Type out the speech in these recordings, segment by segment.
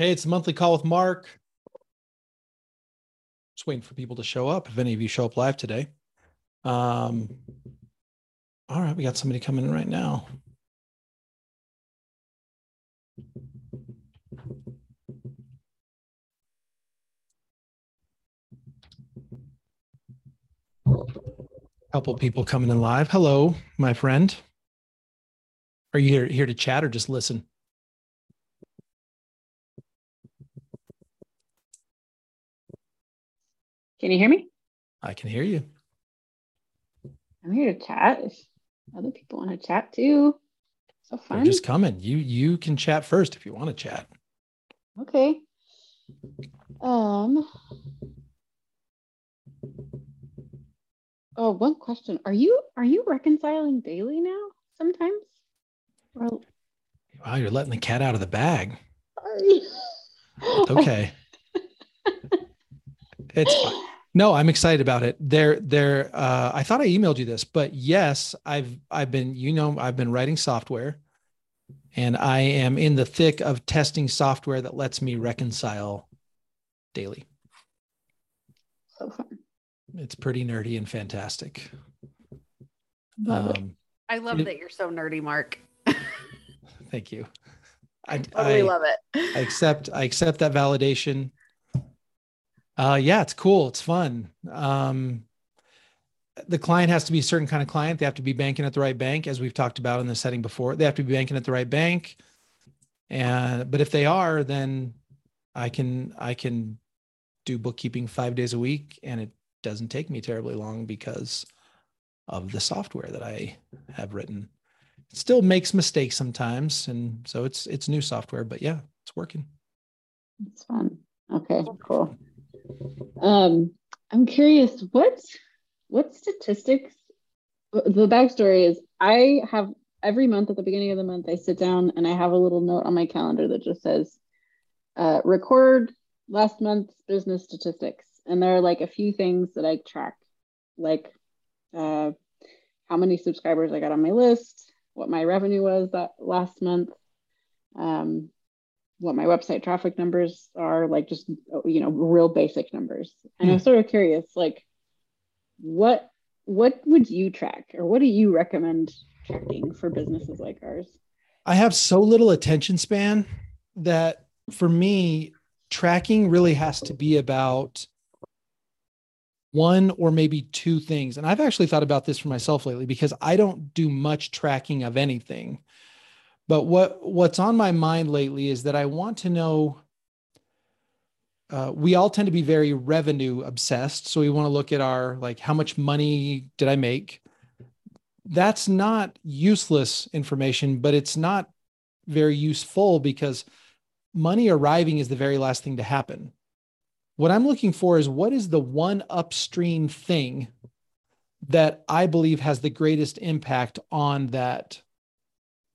Hey, it's a monthly call with Mark. Just waiting for people to show up. If any of you show up live today. Um, all right, we got somebody coming in right now. Couple people coming in live. Hello, my friend. Are you here, here to chat or just listen? Can you hear me? I can hear you. I'm here to chat. If other people want to chat too, so fun. They're just coming. You you can chat first if you want to chat. Okay. Um. Oh, one question. Are you are you reconciling daily now? Sometimes. Well. Wow, you're letting the cat out of the bag. Sorry. okay. it's. No, I'm excited about it. There, there. Uh, I thought I emailed you this, but yes, I've I've been. You know, I've been writing software, and I am in the thick of testing software that lets me reconcile daily. So fun. It's pretty nerdy and fantastic. Love um, I love it, that you're so nerdy, Mark. thank you. I totally I, love it. I accept. I accept that validation. Uh, yeah, it's cool. It's fun. Um, the client has to be a certain kind of client. They have to be banking at the right bank, as we've talked about in the setting before. They have to be banking at the right bank. And but if they are, then I can I can do bookkeeping five days a week, and it doesn't take me terribly long because of the software that I have written. It still makes mistakes sometimes, and so it's it's new software, but yeah, it's working. It's fun. Okay, cool. Um, I'm curious, what what statistics? The backstory is I have every month at the beginning of the month I sit down and I have a little note on my calendar that just says uh, record last month's business statistics, and there are like a few things that I track, like uh, how many subscribers I got on my list, what my revenue was that last month, um, what my website traffic numbers are, like just you know real basic numbers. And mm. I'm sort of curious, like what what would you track or what do you recommend tracking for businesses like ours? I have so little attention span that for me, tracking really has to be about one or maybe two things. And I've actually thought about this for myself lately because I don't do much tracking of anything. But what what's on my mind lately is that I want to know. Uh, we all tend to be very revenue obsessed, so we want to look at our like how much money did I make. That's not useless information, but it's not very useful because money arriving is the very last thing to happen. What I'm looking for is what is the one upstream thing that I believe has the greatest impact on that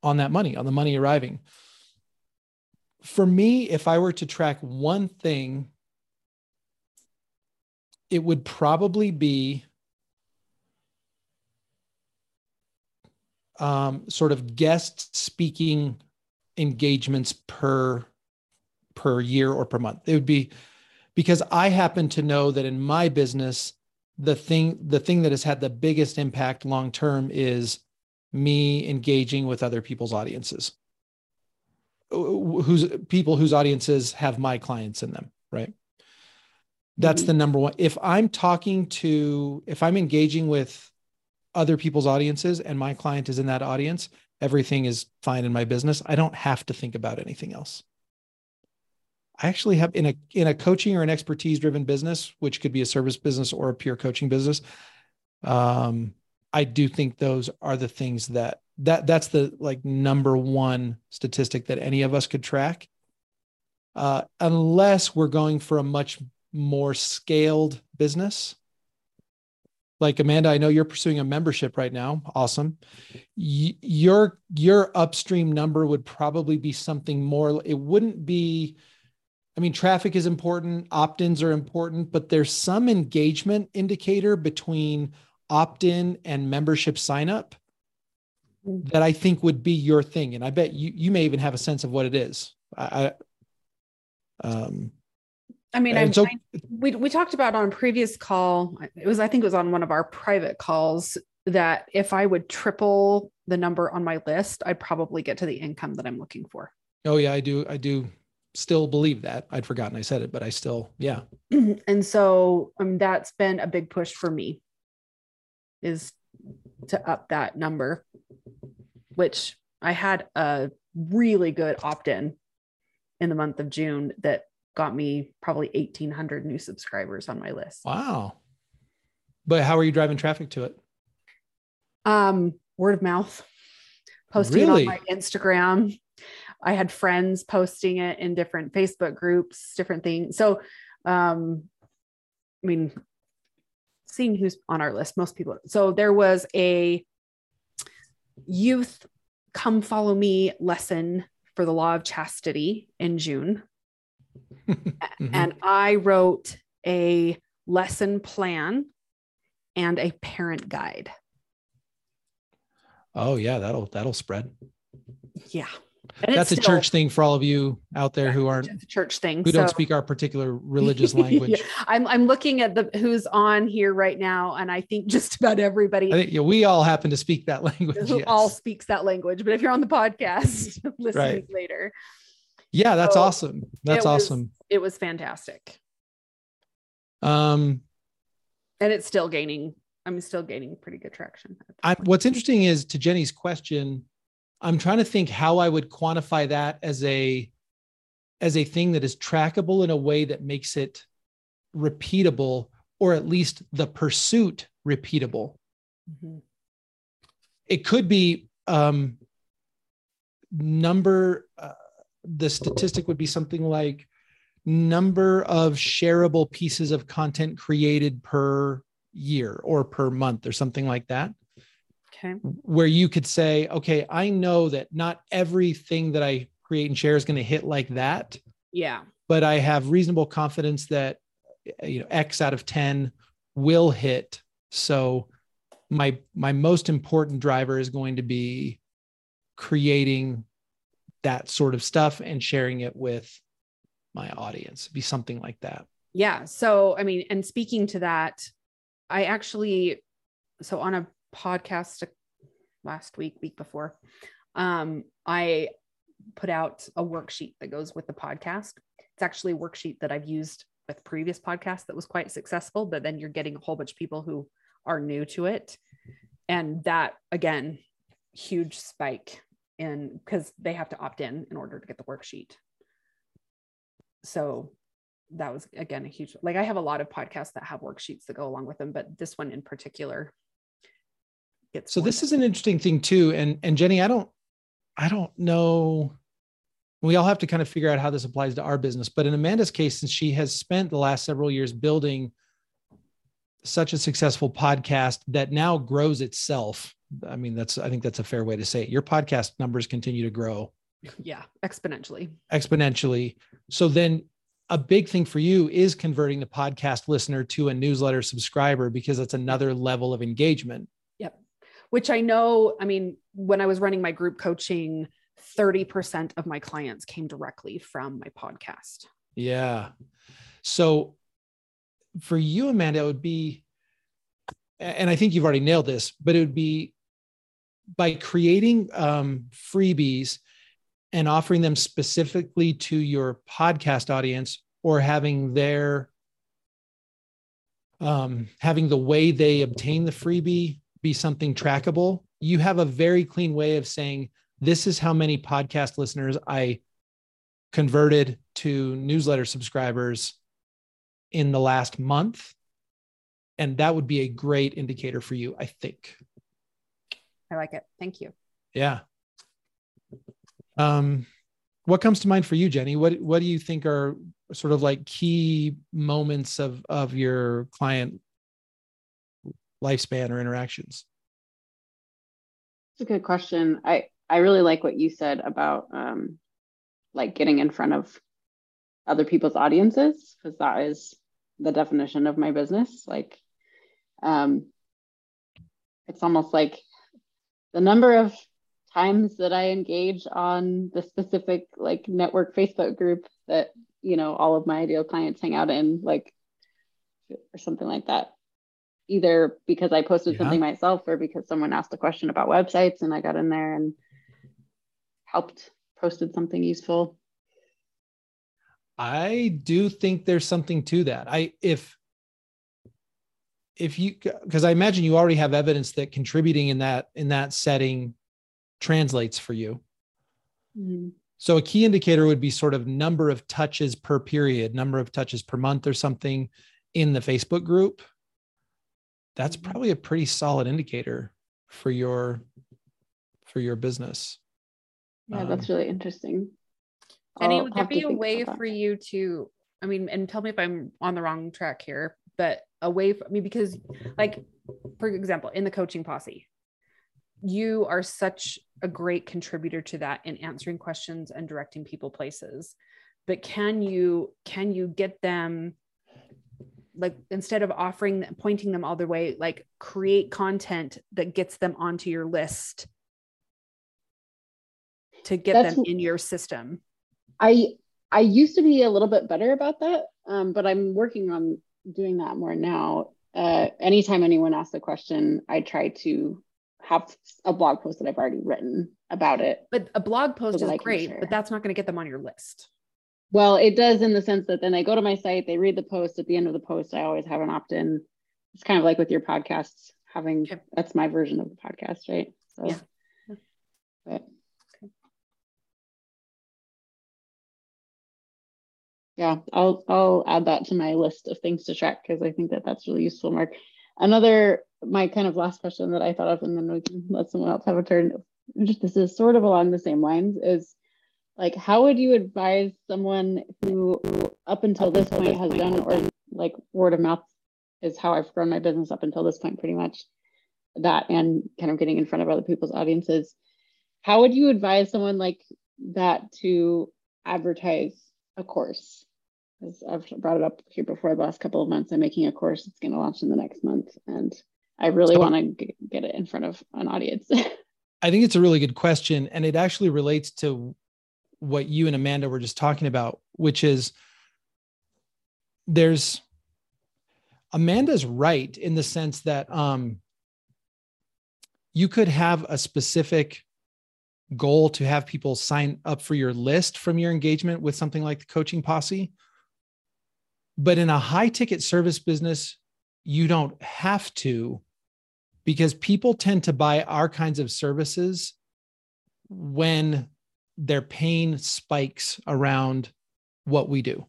on that money, on the money arriving. For me, if I were to track one thing, it would probably be um, sort of guest speaking engagements per per year or per month. It would be because I happen to know that in my business, the thing the thing that has had the biggest impact long term is me engaging with other people's audiences. Whose people whose audiences have my clients in them right? That's mm-hmm. the number one. If i'm talking to if i'm engaging with other people's audiences and my client is in that audience everything is fine in my business. I don't have to think about anything else. I actually have in a in a coaching or an expertise driven business which could be a service business or a pure coaching business um I do think those are the things that that that's the like number one statistic that any of us could track. Uh, unless we're going for a much more scaled business. Like Amanda, I know you're pursuing a membership right now. Awesome. Y- your your upstream number would probably be something more. It wouldn't be. I mean, traffic is important, opt ins are important, but there's some engagement indicator between opt in and membership sign up mm. that I think would be your thing. And I bet you, you may even have a sense of what it is. I, Um, I mean, I'm, so, I, we we talked about on a previous call. It was I think it was on one of our private calls that if I would triple the number on my list, I'd probably get to the income that I'm looking for. Oh yeah, I do. I do still believe that. I'd forgotten I said it, but I still, yeah. and so um, that's been a big push for me is to up that number, which I had a really good opt-in in the month of June that got me probably 1800 new subscribers on my list. Wow. But how are you driving traffic to it? Um, word of mouth, posting really? on my Instagram. I had friends posting it in different Facebook groups, different things. So, um, I mean, seeing who's on our list, most people. So there was a youth come follow me lesson for the law of chastity in June. mm-hmm. And I wrote a lesson plan and a parent guide. Oh yeah, that'll that'll spread. Yeah. And That's a still, church thing for all of you out there who aren't a church thing. Who so. don't speak our particular religious language. yeah. I'm I'm looking at the who's on here right now, and I think just about everybody. I think yeah, we all happen to speak that language. Who yes. all speaks that language. But if you're on the podcast listening right. later. Yeah, that's so awesome. That's it awesome. It was fantastic. Um and it's still gaining I'm still gaining pretty good traction. I, what's interesting is to Jenny's question, I'm trying to think how I would quantify that as a as a thing that is trackable in a way that makes it repeatable or at least the pursuit repeatable. Mm-hmm. It could be um, number, uh, the statistic would be something like number of shareable pieces of content created per year or per month or something like that. Okay. Where you could say, okay, I know that not everything that I create and share is going to hit like that. Yeah. But I have reasonable confidence that eh, you know X out of 10 will hit. So my my most important driver is going to be creating that sort of stuff and sharing it with my audience. Be something like that. Yeah. So I mean, and speaking to that, I actually, so on a podcast last week, week before, um, I put out a worksheet that goes with the podcast. It's actually a worksheet that I've used with previous podcasts that was quite successful, but then you're getting a whole bunch of people who are new to it. And that again, huge spike in because they have to opt in in order to get the worksheet. So that was again a huge like i have a lot of podcasts that have worksheets that go along with them but this one in particular so this is an interesting thing too and and jenny i don't i don't know. We all have to kind of figure out how this applies to our business but in amanda's case since she has spent the last several years building such a successful podcast that now grows itself i mean that's i think that's a fair way to say it. Your podcast numbers continue to grow. Yeah exponentially. Exponentially. So then a big thing for you is converting the podcast listener to a newsletter subscriber because that's another level of engagement. Which I know, I mean, when I was running my group coaching, 30% of my clients came directly from my podcast. Yeah. So for you, Amanda, it would be, and I think you've already nailed this, but it would be by creating um, freebies and offering them specifically to your podcast audience or having their um, having the way they obtain the freebie be something trackable. You have a very clean way of saying this is how many podcast listeners i converted to newsletter subscribers in the last month. And that would be a great indicator for you i think. I like it. Thank you. Yeah. Um, what comes to mind for you, Jenny? What what do you think are sort of like key moments of of your client lifespan or interactions? It's a good question. I I really like what you said about um, like getting in front of other people's audiences because that is the definition of my business. Like, um, it's almost like the number of times that I engage on the specific like network Facebook group that you know, all of my ideal clients hang out in, like, or something like that. Either because I posted yeah. something myself or because someone asked a question about websites and I got in there and helped posted something useful. I do think there's something to that. I if if you because I imagine you already have evidence that contributing in that in that setting translates for you. Mm-hmm. So a key indicator would be sort of number of touches per period, number of touches per month or something in the Facebook group. That's mm-hmm. probably a pretty solid indicator for your for your business. Yeah, um, that's really interesting. Jenny, would there be a way for you to, I mean, and tell me if I'm on the wrong track here, but a way for I me mean, because like, for example, in the coaching posse, you are such a great contributor to that in answering questions and directing people places. But can you, can you get them like instead of offering pointing them all the way like create content that gets them onto your list to get That's, them in your system. I i used to be a little bit better about that um, but i'm working on doing that more now. Uh, anytime anyone asks a question i try to have a blog post that i've already written about it but a blog post so is great but that's not going to get them on your list well it does in the sense that then they go to my site they read the post. At the end of the post i always have an opt-in. It's kind of like with your podcasts having okay. that's my version of the podcast right? So yeah. But, yeah i'll i'll add that to my list of things to track because i think that that's really useful mark. Another my kind of last question that i thought of and then we can let someone else have a turn. Just this is sort of along the same lines is like how would you advise someone who up until this point has done or like word of mouth is how i've grown my business up until this point pretty much that and kind of getting in front of other people's audiences how would you advise someone like that to advertise a course. As I've brought it up here before the last couple of months, I'm making a course that's going to launch in the next month. And I really so, want to get it in front of an audience. I think it's a really good question. And it actually relates to what you and Amanda were just talking about, which is there's Amanda's right in the sense that um, you could have a specific goal to have people sign up for your list from your engagement with something like the coaching posse. But in a high ticket service business, you don't have to because people tend to buy our kinds of services when their pain spikes around what we do.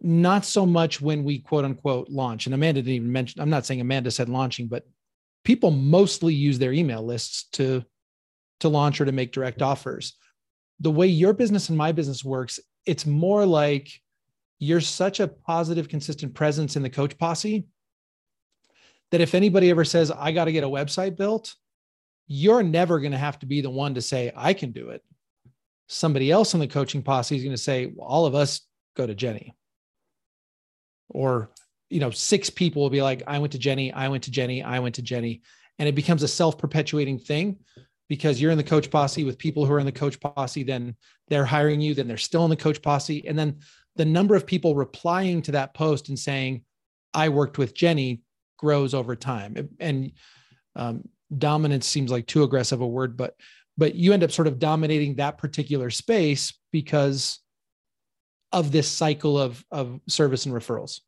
Not so much when we quote unquote launch. And Amanda didn't even mention, I'm not saying Amanda said launching, but people mostly use their email lists to to launch or to make direct offers. The way your business and my business works, it's more like you're such a positive, consistent presence in the coach posse that if anybody ever says, I got to get a website built, you're never going to have to be the one to say, I can do it. Somebody else in the coaching posse is going to say, well, all of us go to Jenny. Or, you know, six people will be like, I went to Jenny, I went to Jenny, I went to Jenny. And it becomes a self perpetuating thing because you're in the coach posse with people who are in the coach posse, then they're hiring you, then they're still in the coach posse. And then the number of people replying to that post and saying, I worked with Jenny grows over time. And um, dominance seems like too aggressive a word, but but you end up sort of dominating that particular space because of this cycle of, of service and referrals.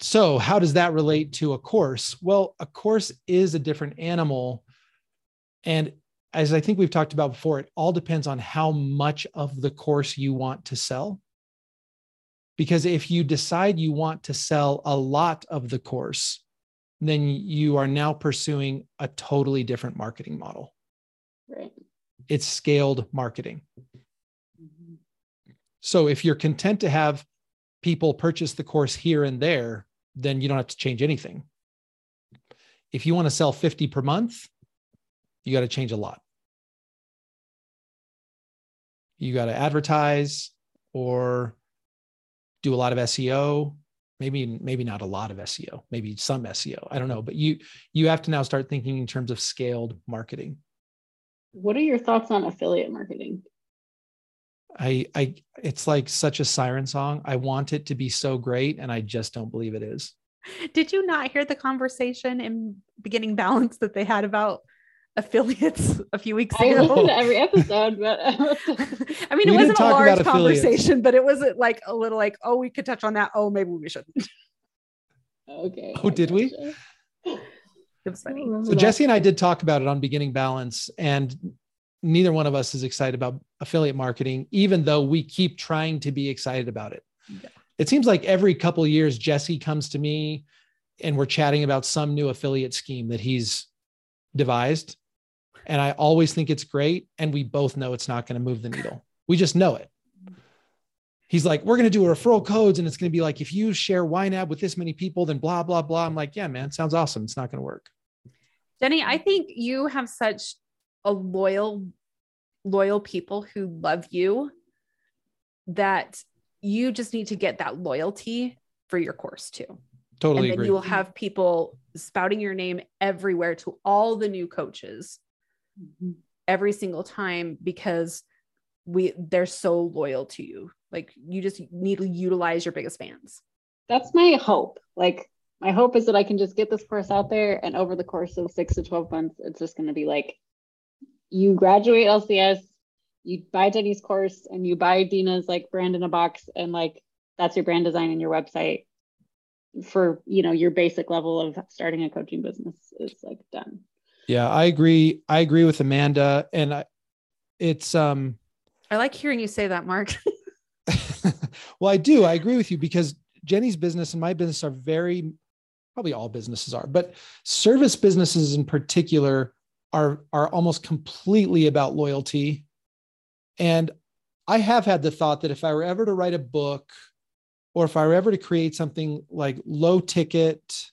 So, how does that relate to a course? Well, a course is a different animal and as I think we've talked about before, it all depends on how much of the course you want to sell. Because if you decide you want to sell a lot of the course, then you are now pursuing a totally different marketing model. Right. It's scaled marketing. Mm-hmm. So if you're content to have people purchase the course here and there, then you don't have to change anything. If you want to sell 50 per month, you got to change a lot. You got to advertise or do a lot of SEO. Maybe maybe not a lot of SEO, maybe some SEO. I don't know, but you you have to now start thinking in terms of scaled marketing. What are your thoughts on affiliate marketing? I, I, it's like such a siren song. I want it to be so great, and I just don't believe it is. Did you not hear the conversation in beginning balance that they had about affiliates a few weeks ago? I listened to every episode, but I mean, it We didn't wasn't a large conversation, but it wasn't uh, like a little like, oh, we could touch on that. Oh, maybe we shouldn't. okay. Oh, did we? gotcha. It was funny. So that. Jesse and I did talk about it on beginning balance, and neither one of us is excited about affiliate marketing, even though we keep trying to be excited about it. Yeah. It seems like every couple of years, Jesse comes to me and we're chatting about some new affiliate scheme that he's devised. And I always think it's great. And we both know it's not going to move the needle. We just know it. He's like, we're going to do referral codes. And it's going to be like, if you share YNAB with this many people, then blah, blah, blah. I'm like, yeah, man, sounds awesome. It's not going to work. Jenny, I think you have such a loyal, loyal people who love you that you just need to get that loyalty for your course too. Totally and then agree. you will have people spouting your name everywhere to all the new coaches Mhm. every single time because we they're so loyal to you. Like you just need to utilize your biggest fans. That's my hope. Like my hope is that I can just get this course out there and over the course of six to 12 months, it's just going to be like, you graduate LCS, you buy Jenny's course and you buy Dina's like brand in a box and like, that's your brand design and your website for, you know, your basic level of starting a coaching business is like done. Yeah, I agree. I agree with Amanda. And I, it's, um, I like hearing you say that, Mark. well, I do. I agree with you because Jenny's business and my business are very, probably all businesses are, but service businesses in particular are are almost completely about loyalty. And I have had the thought that if I were ever to write a book, or if I were ever to create something like low ticket,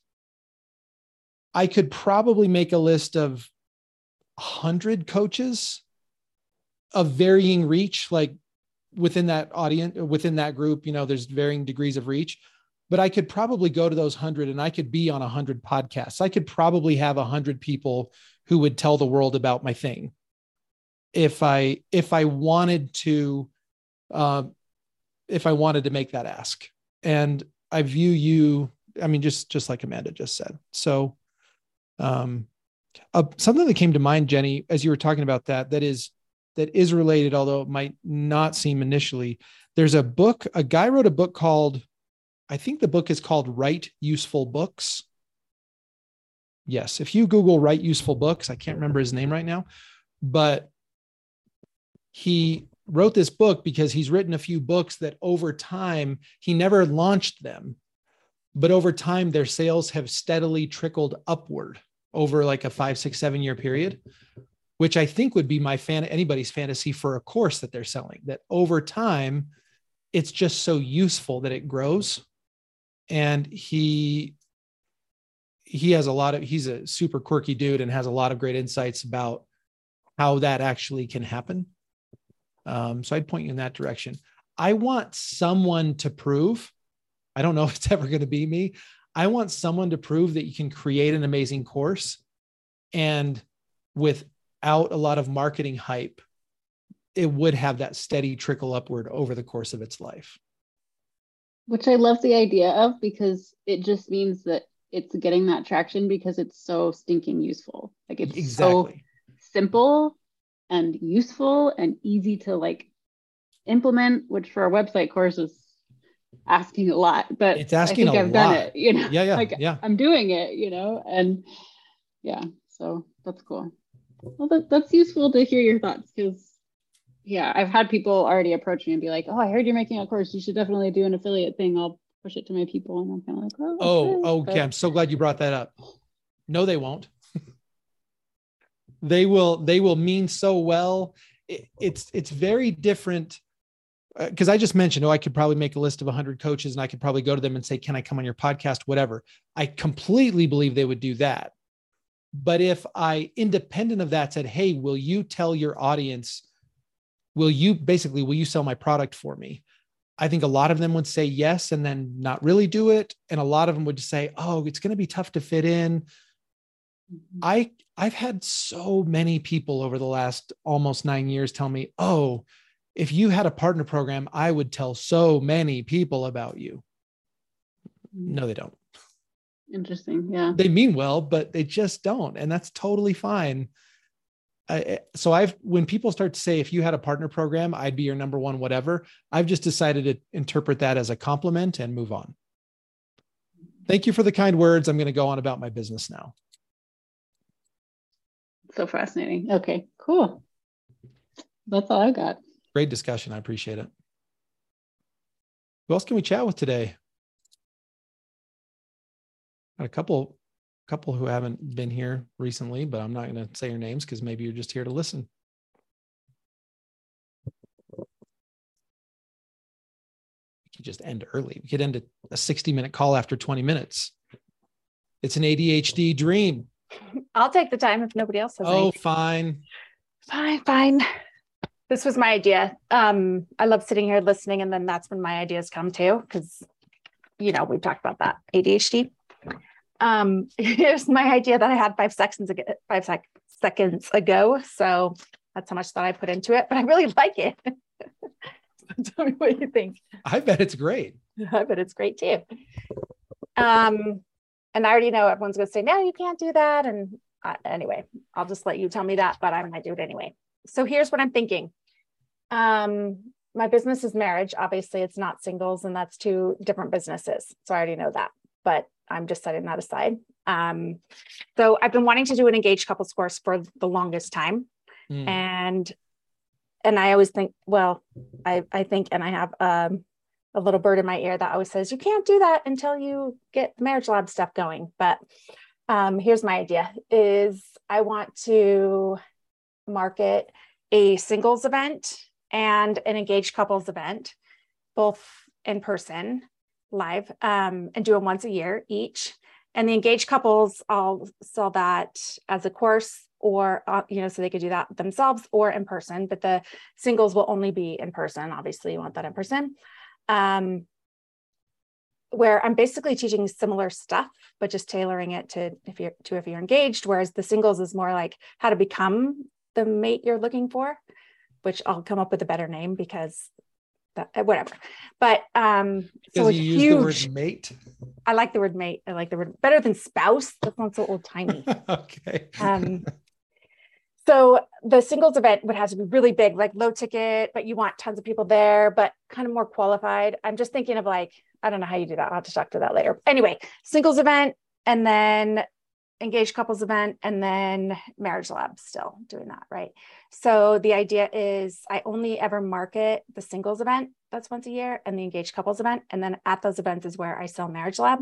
I could probably make a list of hundred coaches of varying reach, like within that audience within that group you know there's varying degrees of reach but i could probably go to those 100 and i could be on 100 podcasts. I could probably have 100 people who would tell the world about my thing. If i if i wanted to uh, if i wanted to make that ask. And i view you i mean just just like amanda just said. So um uh, something that came to mind jenny as you were talking about that that is that is related, although it might not seem initially. There's a book, a guy wrote a book called, I think the book is called Write Useful Books. Yes, if you Google Write Useful Books, I can't remember his name right now, but he wrote this book because he's written a few books that over time, he never launched them, but over time, their sales have steadily trickled upward over like a five, six, seven year period which I think would be my fan anybody's fantasy for a course that they're selling that over time it's just so useful that it grows. And he he has a lot of he's a super quirky dude and has a lot of great insights about how that actually can happen. Um, so i'd point you in that direction. I want someone to prove i don't know if it's ever going to be me i want someone to prove that you can create an amazing course and without a lot of marketing hype, it would have that steady trickle upward over the course of its life. Which I love the idea of because it just means that it's getting that traction because it's so stinking useful. Like it's so simple and useful and easy to like implement, which for a website course is asking a lot. But It's asking I think a I've done it, you know. Yeah, yeah, like yeah. I'm doing it, you know, and yeah, so that's cool. Well, that, that's useful to hear your thoughts because, yeah, I've had people already approach me and be like, "Oh, I heard you're making a course. You should definitely do an affiliate thing. I'll push it to my people." And I'm kind of like, "Oh, Oh, okay. but- I'm so glad you brought that up. No, they won't. they will. They will mean so well. It, it's it's very different because I just mentioned, oh, I could probably make a list of 100 coaches and I could probably go to them and say, "Can I come on your podcast?" Whatever. I completely believe they would do that. But if I, independent of that, said, "Hey, will you tell your audience? Will you basically will you sell my product for me?" I think a lot of them would say yes and then not really do it. And a lot of them would say, oh, it's going to be tough to fit in. Mhm. I I've had so many people over the last almost nine years tell me, oh, if you had a partner program, I would tell so many people about you. No, they don't. Interesting. Yeah. They mean well, but they just don't. And that's totally fine. I, eh, so I've, when people start to say, if you had a partner program, I'd be your number one, whatever, I've just decided to interpret that as a compliment and move on. Thank you for the kind words. I'm going to go on about my business now. So fascinating. Okay, cool. That's all I got. Great discussion. I appreciate it. Who else can we chat with today? Got a couple, couple who haven't been here recently, but I'm not going to say your names because maybe you're just here to listen. We could just end early. We could end a, a 60 minute call after 20 minutes. It's an ADHD dream. I'll take the time if nobody else has. Oh, anything. fine. Fine, fine. This was my idea. Um, I love sitting here listening, and then that's when my ideas come too, because you know we've talked about that ADHD. Um, here's my idea that I had five seconds ago, five sec- seconds ago. So that's how much thought I put into it, but I really like it. Tell me what you think. I bet it's great. I bet it's great too. Um, and I already know everyone's going to say, no, you can't do that. And uh, anyway, I'll just let you tell me that, but I might do it anyway. So here's what I'm thinking. Um, my business is marriage. Obviously, it's not singles, and that's two different businesses. So I already know that, but I'm just setting that aside. Um, so I've been wanting to do an engaged couples course for the longest time. Mm. And and I always think, well, I, I think, and I have um, a little bird in my ear that always says you can't do that until you get the marriage lab stuff going but um, here's my idea is i want to market a singles event and an engaged couples event both in person live um, and do them once a year each. And the engaged couples i'll sell that as a course or uh, you know so they could do that themselves or in person but the singles will only be in person. Obviously you want that in person. Um, where I'm basically teaching similar stuff, but just tailoring it to if you're to if you're engaged. Whereas the singles is more like how to become the mate you're looking for, which I'll come up with a better name because that, uh, whatever. But um, so you use the word mate. I like the word mate. I like the word better than spouse. That's not so old timey. okay. Um, so the singles event would have to be really big, like low ticket, but you want tons of people there, but kind of more qualified. I'm just thinking of like, I don't know how you do that. I'll have to talk to that later. Anyway, singles event and then engaged couples event and then marriage lab still doing that, right? So the idea is I only ever market the singles event that's once a year and the engaged couples event. And then at those events is where I sell marriage lab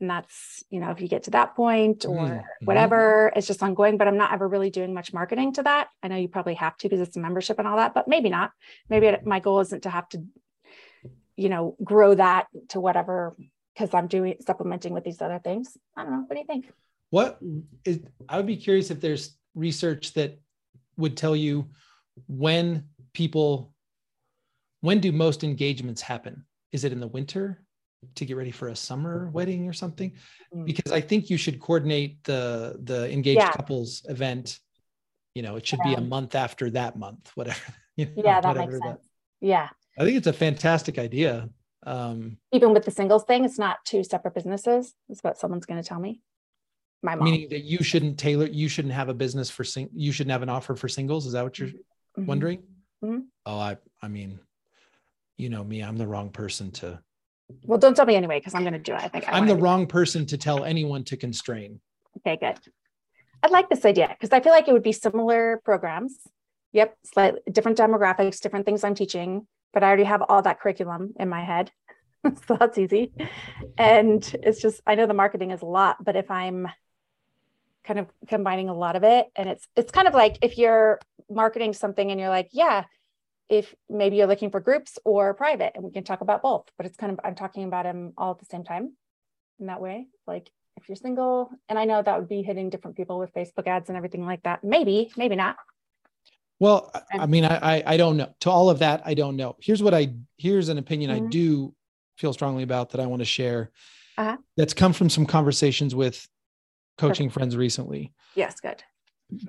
and that's you know if you get to that point or mm-hmm. whatever it's just ongoing but i'm not ever really doing much marketing to that i know you probably have to because it's a membership and all that but maybe not maybe my goal isn't to have to you know grow that to whatever because i'm doing supplementing with these other things i don't know what do you think what is i would be curious if there's research that would tell you when people when do most engagements happen is it in the winter to get ready for a summer wedding or something mm. because i think you should coordinate the the engaged yeah. couples event you know it should yeah. be a month after that month whatever you know, yeah that makes sense that. yeah i think it's a fantastic idea um even with the singles thing it's not two separate businesses it's what someone's going to tell me my mom meaning that you shouldn't tailor you shouldn't have a business for sing you shouldn't have an offer for singles is that what you're mm-hmm. wondering mm-hmm. oh i i mean you know me i'm the wrong person to well, don't tell me anyway, because I'm going to do it. I think I am the wrong person to tell anyone to constrain. Okay, good. I like this idea because I feel like it would be similar programs. Yep, slightly different demographics, different things I'm teaching, but I already have all that curriculum in my head. so that's easy. And it's just, I know the marketing is a lot, but if I'm kind of combining a lot of it, and it's it's kind of like if you're marketing something and you're like, yeah, if maybe you're looking for groups or private and we can talk about both but it's kind of i'm talking about them all at the same time in that way. Like if you're single and i know that would be hitting different people with facebook ads and everything like that. Maybe maybe not. Well i mean i i don't know. To all of that i don't know. Here's what i here's an opinion mm-hmm. i do feel strongly about that i want to share uh-huh. that's come from some conversations with coaching Perfect. friends recently yes good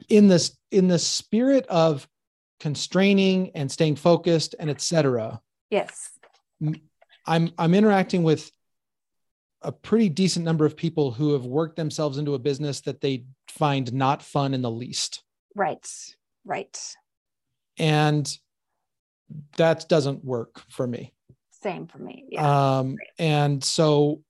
in this in the spirit of constraining and staying focused and etc Yes. i'm i'm interacting with a pretty decent number of people who have worked themselves into a business that they find not fun in the least Right. Right. and that doesn't work for me Same for me. Yeah. um and so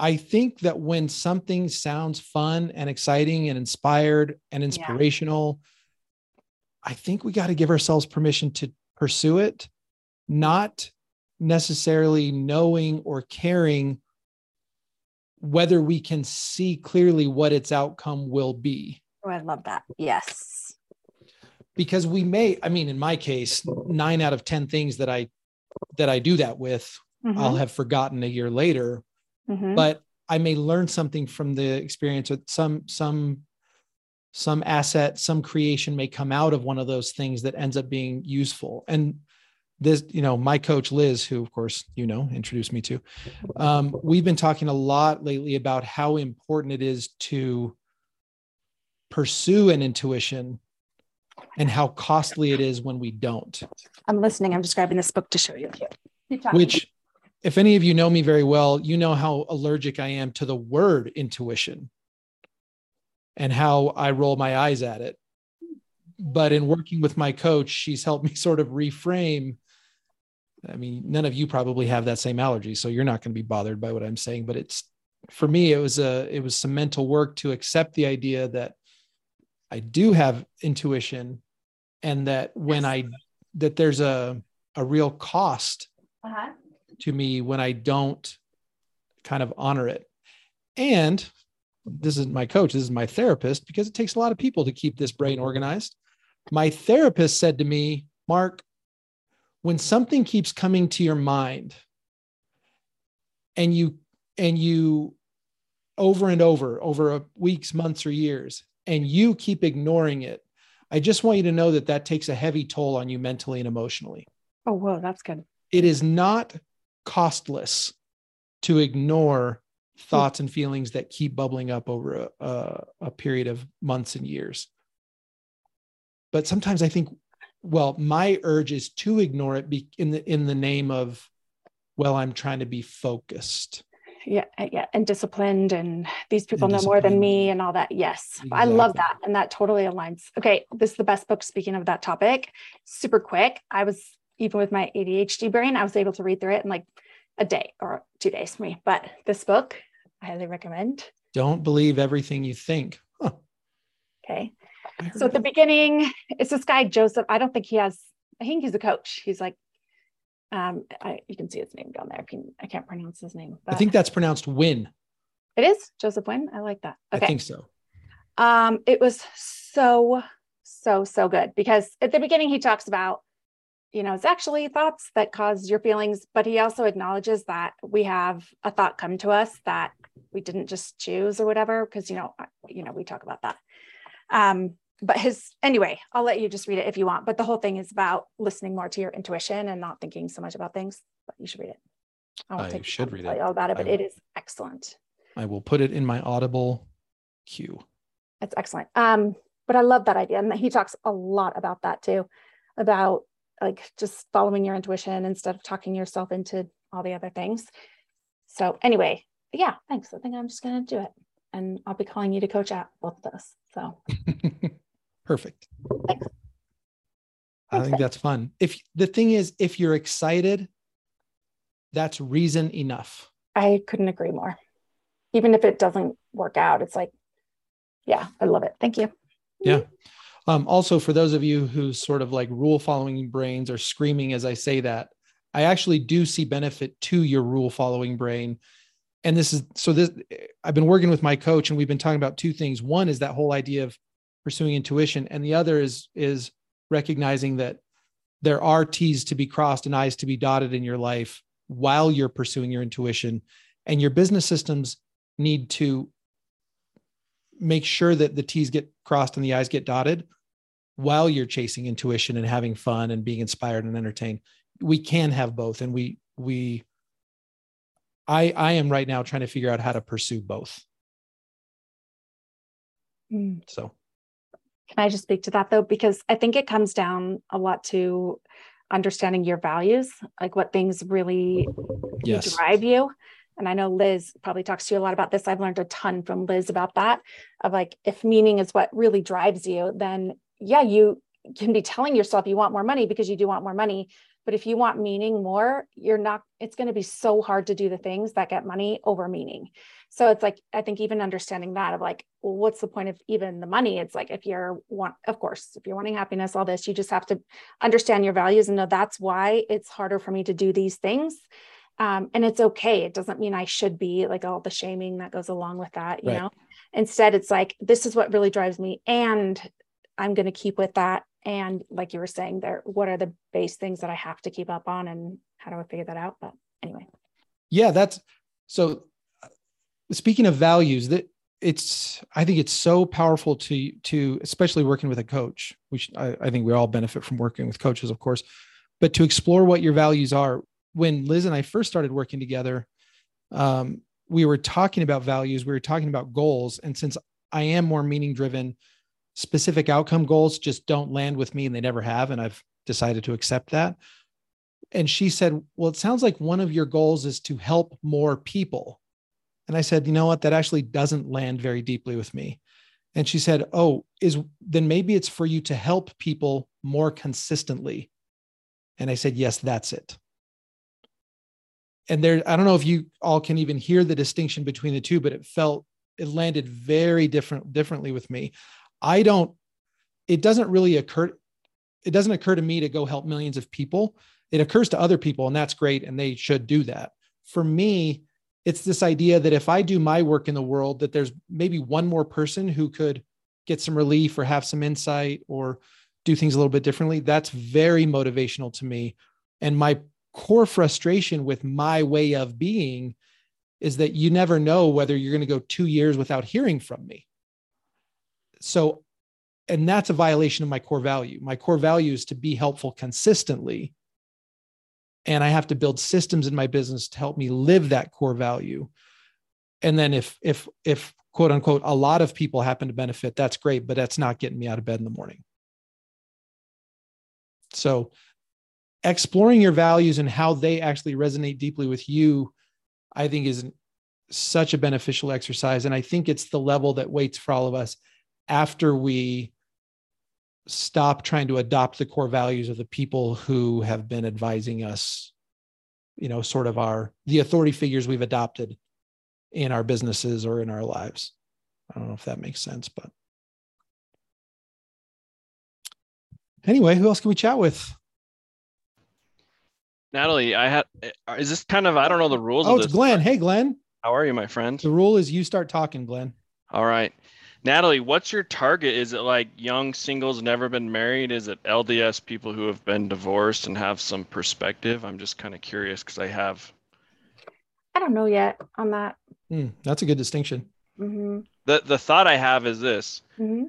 i think that when something sounds fun and exciting and inspired and inspirational i think we got to give ourselves permission to pursue it not necessarily knowing or caring whether we can see clearly what its outcome will be oh, I love that. Yes. because we may i mean in my case 9 out of 10 things that i that i do that with i'll Mhm. have forgotten a year later Mhm. but i may learn something from the experience with some some some asset some creation may come out of one of those things that ends up being useful and this you know my coach liz who of course you know introduced me to um, we've been talking a lot lately about how important it is to pursue an intuition and how costly it is when we don't I'm listening. I'm just grabbing this book to show you. Keep talking. which if any of you know me very well you know how allergic i am to the word intuition and how i roll my eyes at it. But in working with my coach she's helped me sort of reframe. I mean none of you probably have that same allergy so you're not going to be bothered by what i'm saying but it's for me it was a it was some mental work to accept the idea that i do have intuition and that when i that there's a a real cost Uh-huh. To me when I don't kind of honor it. And this is my coach, this is my therapist, because it takes a lot of people to keep this brain organized. My therapist said to me, Mark, when something keeps coming to your mind and you and you over and over over weeks months or years and you keep ignoring it i just want you to know that that takes a heavy toll on you mentally and emotionally Oh, whoa, that's good. it is not costless to ignore thoughts and feelings that keep bubbling up over a, a, a period of months and years. But sometimes I think, well, my urge is to ignore it be, in the in the name of, well, I'm trying to be focused. Yeah, uh, yeah, and disciplined, and these people And know more than me, and all that. Yes, I love that, and that totally aligns. Okay, this is the best book. Speaking of that topic, super quick. I was even with my ADHD brain, I was able to read through it in like a day or two days for me. But this book, I highly recommend. Don't believe everything you think. Huh, Okay, so at the beginning, it's this guy Joseph. I don't think he has. I think he's a coach. He's like, um, I you can see his name down there. I can I can't pronounce his name, but I think that's pronounced win. it is Joseph Nguyen. I like that. I think so. Um, it was so, so, so good because at the beginning he talks about, you know, it's actually thoughts that cause your feelings, but he also acknowledges that we have a thought come to us that we didn't just choose or whatever, because you know, you know, we talk about that. Um, but his anyway, I'll let you just read it if you want. But the whole thing is about listening more to your intuition and not thinking so much about things. But you should read it. I, won't I take should read it. all about it, but it will. is excellent. I will put it in my audible queue. That's excellent. Um, but I love that idea. And he talks a lot about that too, about like just following your intuition instead of talking yourself into all the other things. So anyway, yeah, thanks. I think I'm just gonna do it. And I'll be calling you to coach out both of us. So Perfect. Thanks. I Thanks, think that's fun. If the thing is, if you're excited, that's reason enough. I couldn't agree more. Even if it doesn't work out, it's like, yeah, I love it. Thank you. Yeah. Um, also, for those of you who sort of like rule following brains are screaming as I say that, I actually do see benefit to your rule following brain. And this is so this I've been working with my coach and we've been talking about two things. One is that whole idea of pursuing intuition, and the other is is recognizing that there are T's to be crossed and I's to be dotted in your life while you're pursuing your intuition. And your business systems need to make sure that the T's get crossed and the I's get dotted while you're chasing intuition and having fun and being inspired and entertained. We can have both. And we, we, I, I am right now trying to figure out how to pursue both. Mm. So Can I just speak to that though? Because I think it comes down a lot to understanding your values, like what things really yes. drive you. And I know Liz probably talks to you a lot about this. I've learned a ton from Liz about that of like, if meaning is what really drives you, then yeah, you can be telling yourself you want more money because you do want more money. But if you want meaning more, you're not, it's going to be so hard to do the things that get money over meaning. So it's like, I think even understanding that of like, well, what's the point of even the money? It's like, if you're want, of course, if you're wanting happiness, all this, you just have to understand your values and know that's why it's harder for me to do these things. Um, and it's okay. It doesn't mean I should be like all the shaming that goes along with that, you right. know? Instead, it's like, this is what really drives me. And I'm going to keep with that. And like you were saying there, what are the base things that I have to keep up on and how do I figure that out? But anyway. Yeah, that's so speaking of values that it's i think it's so powerful to to especially working with a coach which I, I, think we all benefit from working with coaches of course but to explore what your values are when liz and i first started working together um, we were talking about values we were talking about goals and since i am more meaning driven specific outcome goals just don't land with me and they never have and i've decided to accept that and she said well it sounds like one of your goals is to help more people and I said, you know what? That actually doesn't land very deeply with me. And she said, oh, is then maybe it's for you to help people more consistently. And I said, yes, that's it. And there, I don't know if you all can even hear the distinction between the two, but it felt it landed very different differently with me. I don't, it doesn't really occur, it doesn't occur to me to go help millions of people. It occurs to other people, and that's great, and they should do that. For me, it's this idea that if I do my work in the world, that there's maybe one more person who could get some relief or have some insight or do things a little bit differently. That's very motivational to me. And my core frustration with my way of being is that you never know whether you're going to go two years without hearing from me. So, and that's a violation of my core value. My core value is to be helpful consistently and I have to build systems in my business to help me live that core value. And then if if if quote unquote a lot of people happen to benefit, that's great, but that's not getting me out of bed in the morning. So exploring your values and how they actually resonate deeply with you, I think is such a beneficial exercise. And I think it's the level that waits for all of us after we stop trying to adopt the core values of the people who have been advising us you know sort of our the authority figures we've adopted in our businesses or in our lives. I don't know if that makes sense but anyway who else can we chat with? Natalie i had eh, is this kind of i don't know the rules oh it's glenn. hey glenn. How are you my friend? The rule is you start talking glenn. All right Natalie, what's your target? Is it like young singles never been married? Is it LDS people who have been divorced and have some perspective? I'm just kind of curious because I have. I don't know yet on that. Mm, that's a good distinction. Mm-hmm. The the thought I have is this. Mm-hmm.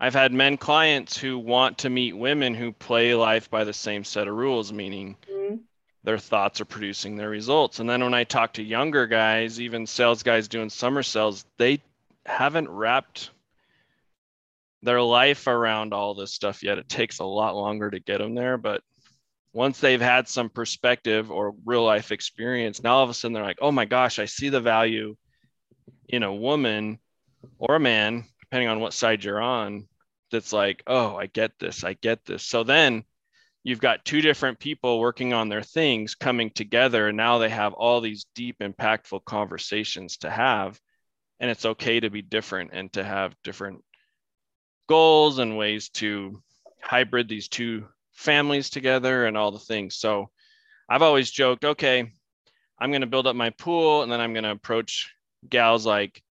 I've had men clients who want to meet women who play life by the same set of rules, meaning mm-hmm. their thoughts are producing their results. And then when I talk to younger guys, even sales guys doing summer sales, they haven't wrapped their life around all this stuff yet. It takes a lot longer to get them there, but once they've had some perspective or real life experience, now all of a sudden they're like, oh my gosh, I see the value in a woman or a man, depending on what side you're on, that's like, oh, I get this, I get this. So then you've got two different people working on their things coming together, and now they have all these deep, impactful conversations to have. And it's okay to be different and to have different goals and ways to hybrid these two families together and all the things. So I've always joked, okay, I'm going to build up my pool and then I'm going to approach gals like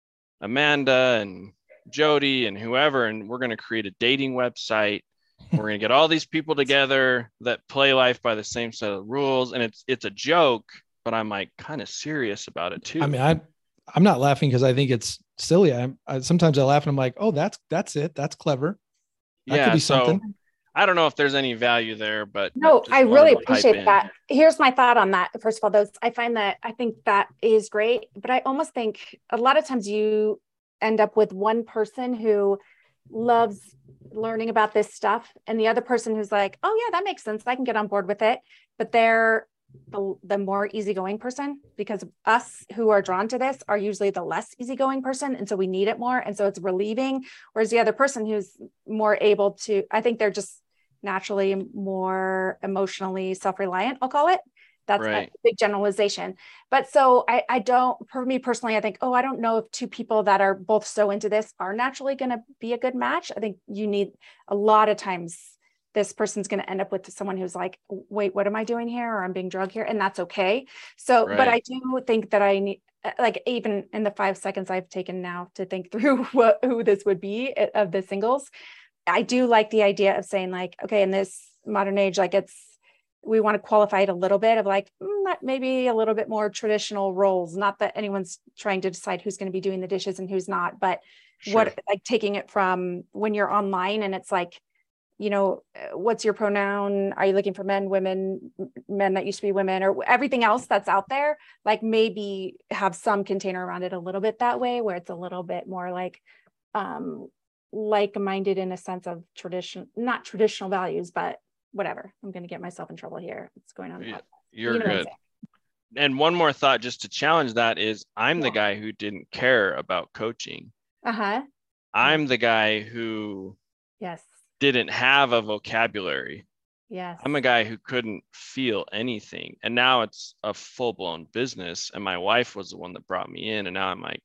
Amanda and Jody and whoever, and we're going to create a dating website. We're going to get all these people together that play life by the same set of rules. And it's, it's a joke, but I'm like kind of serious about it too. I mean, I, I'm not laughing because I think it's silly. I, I, sometimes I laugh and I'm like, oh, that's that's it. That's clever. That yeah. so I don't know if there's any value there, but no, I really appreciate that. Here's my thought on that. First of all, those I find that I think that is great, but I almost think a lot of times you end up with one person who loves learning about this stuff and the other person who's like oh yeah that makes sense i can get on board with it but they're the, the more easygoing person because us who are drawn to this are usually the less easygoing person and so we need it more and so it's relieving. Whereas the other person who's more able to i think they're just naturally more emotionally self-reliant i'll call it. That's right. a big generalization. But so I, I don't for me personally i think oh i don't know if two people that are both so into this are naturally going to be a good match. I think you need a lot of times this person's going to end up with someone who's like wait what am i doing here or i'm being drugged here and that's okay so right. but i do think that i need uh, like even in the five seconds i've taken now to think through what who this would be uh, of the singles i do like the idea of saying like okay in this modern age like it's we want to qualify it a little bit of like mm, maybe a little bit more traditional roles not that anyone's trying to decide who's going to be doing the dishes and who's not but sure. what like taking it from when you're online and it's like you know what's your pronoun are you looking for men women men that used to be women or everything else that's out there like maybe have some container around it a little bit that way where it's a little bit more like um like-minded in a sense of tradition not traditional values but whatever. I'm going to get myself in trouble here. It's going on. Yeah, you're you know good. And one more thought just to challenge that is I'm yeah. the guy who didn't care about coaching. Uh-huh. I'm the guy who yes didn't have a vocabulary. Yes. I'm a guy who couldn't feel anything. And now it's a full-blown business. And my wife was the one that brought me in. And now I'm like,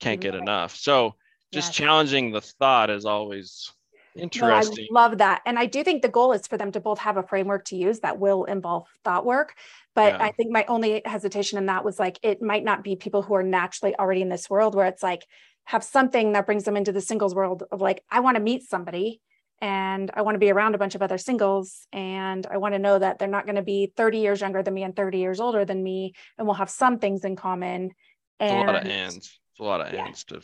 can't get enough. So just yes. challenging the thought is always Interesting. No, I love that. And I do think the goal is for them to both have a framework to use that will involve thought work. But yeah. I think my only hesitation in that was like, it might not be people who are naturally already in this world where it's like, have something that brings them into the singles world of like, I want to meet somebody and I want to be around a bunch of other singles. And I want to know that they're not going to be 30 years younger than me and 30 years older than me. And we'll have some things in common. And, a lot of ands. It's a lot of yeah. ands to.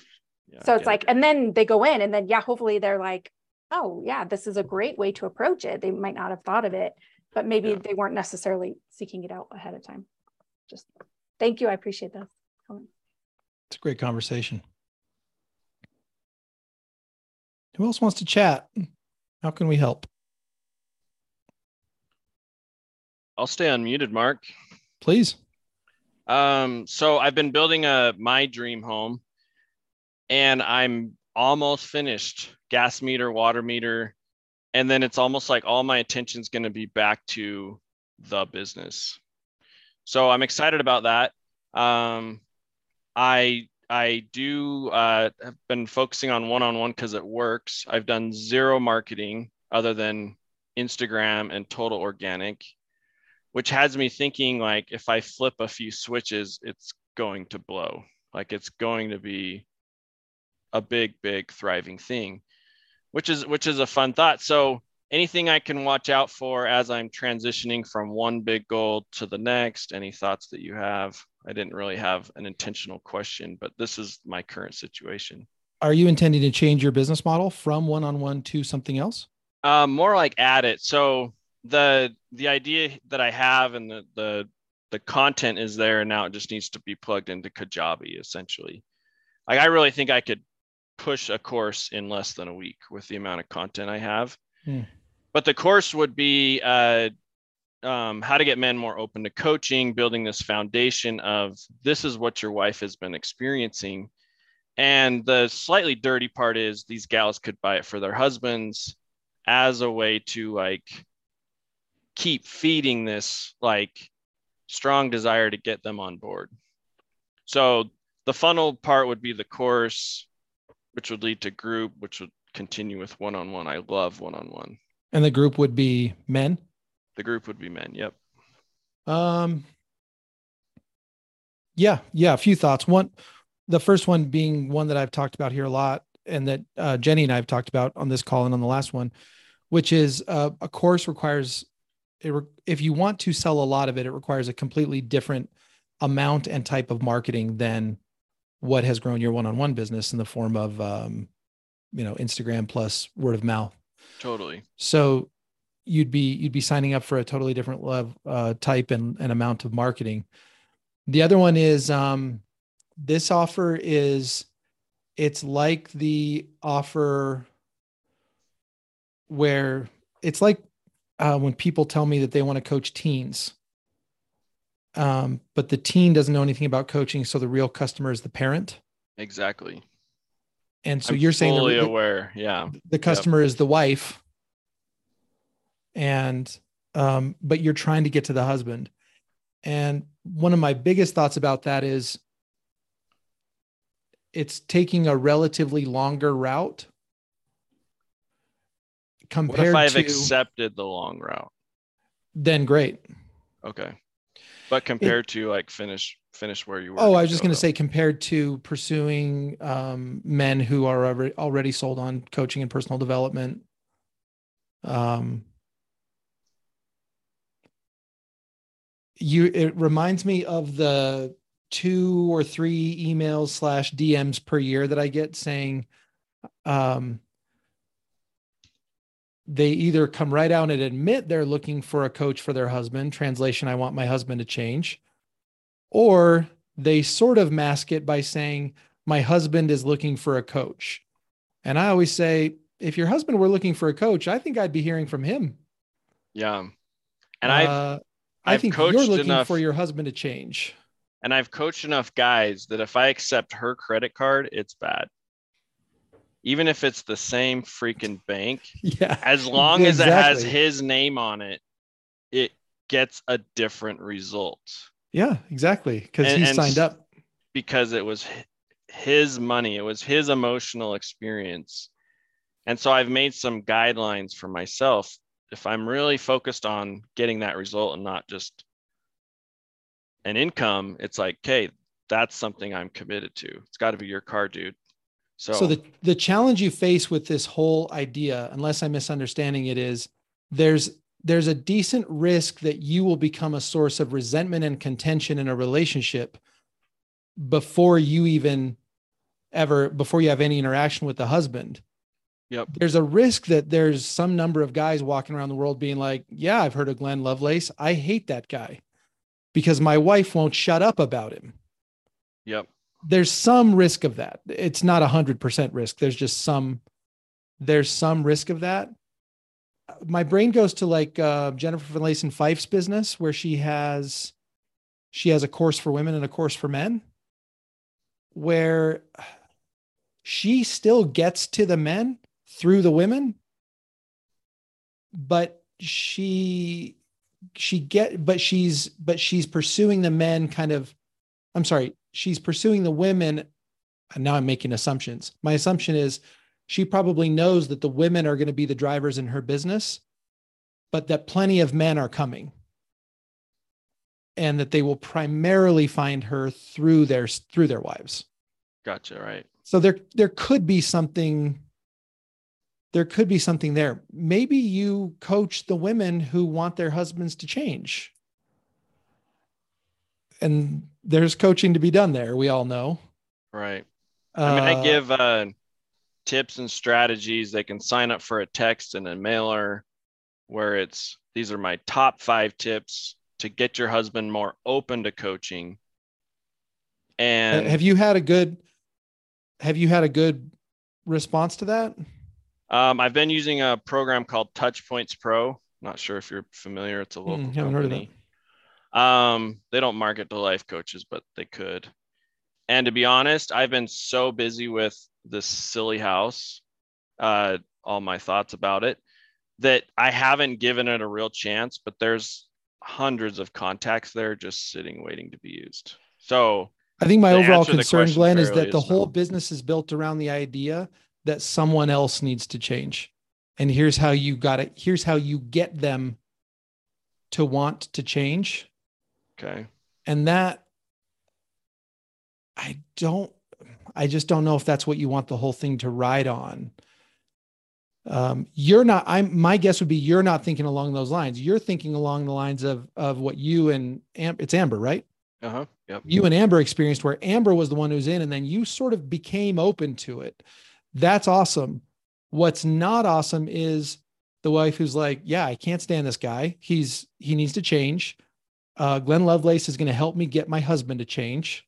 Yeah, so it's like, it. and then they go in and then, yeah, hopefully they're like, oh yeah this is a great way to approach it they might not have thought of it but maybe yeah. they weren't necessarily seeking it out ahead of time just thank you i appreciate that it's a great conversation who else wants to chat how can we help i'll stay unmuted mark please um so i've been building a my dream home and i'm almost finished gas meter, water meter. And then it's almost like all my attention is going to be back to the business. So I'm excited about that. Um, I I do uh, have been focusing on one-on-one because it works. I've done zero marketing other than Instagram and total organic, which has me thinking like if I flip a few switches, it's going to blow. Like it's going to be a big, big thriving thing, which is which is a fun thought. So anything I can watch out for as I'm transitioning from one big goal to the next? Any thoughts that you have? I didn't really have an intentional question, but this is my current situation. Are you intending to change your business model from one-on-one to something else? Um, more like add it. So the the idea that I have and the the the content is there and now it just needs to be plugged into Kajabi essentially. Like I really think I could push a course in less than a week with the amount of content I have. Hmm. But the course would be uh, um, how to get men more open to coaching, building this foundation of this is what your wife has been experiencing. And the slightly dirty part is these gals could buy it for their husbands as a way to like keep feeding this like strong desire to get them on board. So the funnel part would be the course which would lead to group, which would continue with one on one. I love one on one. And the group would be men? The group would be men. Yep. Um, yeah, yeah, a few thoughts. One, the first one being one that I've talked about here a lot, and that uh, Jenny and I have talked about on this call and on the last one, which is uh, a course requires, it re- if you want to sell a lot of it, it requires a completely different amount and type of marketing than what has grown your one-on-one business in the form of um, you know instagram plus word of mouth totally. So you'd be you'd be signing up for a totally different level uh, type and, and amount of marketing. The other one is um, this offer is it's like the offer where it's like uh, when people tell me that they want to coach teens. Um, but the teen doesn't know anything about coaching so the real customer is the parent. Exactly and so I'm you're saying fully the, aware yeah the customer yep. is the wife and um, but you're trying to get to the husband and one of my biggest thoughts about that is it's taking a relatively longer route compared what if I've to, accepted the long route? Then great. Okay. But compared it, to like finish finish where you were. Oh, I was just going to say compared to pursuing um, men who are already sold on coaching and personal development. Um, you it reminds me of the two or three emails slash DMs per year that I get saying, um, they either come right out and admit they're looking for a coach for their husband, translation, I want my husband to change, or they sort of mask it by saying, my husband is looking for a coach. And I always say, if your husband were looking for a coach, I think I'd be hearing from him. Yeah. And I've, uh, I think you're looking enough, for your husband to change. And I've coached enough guys that if I accept her credit card, it's bad even if it's the same freaking bank, yeah, as long exactly. as it has his name on it, it gets a different result. Yeah, exactly. Because he signed up. Because it was his money, it was his emotional experience. And so I've made some guidelines for myself. If I'm really focused on getting that result and not just an income, it's like, okay, that's something I'm committed to. It's got to be your car, dude. So, so the, the challenge you face with this whole idea, unless I'm misunderstanding it, is there's there's a decent risk that you will become a source of resentment and contention in a relationship before you even ever before you have any interaction with the husband. Yep. There's a risk that there's some number of guys walking around the world being like, "Yeah, I've heard of Glenn Lovelace. I hate that guy because my wife won't shut up about him." Yep there's some risk of that. It's not a hundred percent risk. There's just some, there's some risk of that. My brain goes to like uh, Jennifer Finlayson Fife's business where she has, she has a course for women and a course for men where she still gets to the men through the women, but she, she get, but she's, but she's pursuing the men kind of, I'm sorry, she's pursuing the women. And now I'm making assumptions. My assumption is she probably knows that the women are going to be the drivers in her business, but that plenty of men are coming and that they will primarily find her through their through their wives. Gotcha, right. So there there could be something there could be something there. Maybe you coach the women who want their husbands to change and there's coaching to be done there. We all know. Right. I mean, I uh, give uh, tips and strategies. They can sign up for a text and a mailer where it's these are my top five tips to get your husband more open to coaching. And have you had a good have you had a good response to that? Um, I've been using a program called Touchpoints Pro. Not sure if you're familiar. It's a local mm, company. Um, they don't market to life coaches, but they could. And to be honest, I've been so busy with this silly house, uh, all my thoughts about it, that I haven't given it a real chance. But there's hundreds of contacts there just sitting waiting to be used. So I think my overall concern, Glenn, is that the whole no. business is built around the idea that someone else needs to change. And here's how you got it. Here's how you get them to want to change. Okay. And that, I don't, I just don't know if that's what you want the whole thing to ride on. Um, you're not, I'm, my guess would be you're not thinking along those lines. You're thinking along the lines of, of what you and Am- it's Amber, right? Uh huh. Yep. You and Amber experienced where Amber was the one who's in, and then you sort of became open to it. That's awesome. What's not awesome is the wife who's like, yeah, I can't stand this guy. He's, he needs to change uh, Glenn Lovelace is going to help me get my husband to change.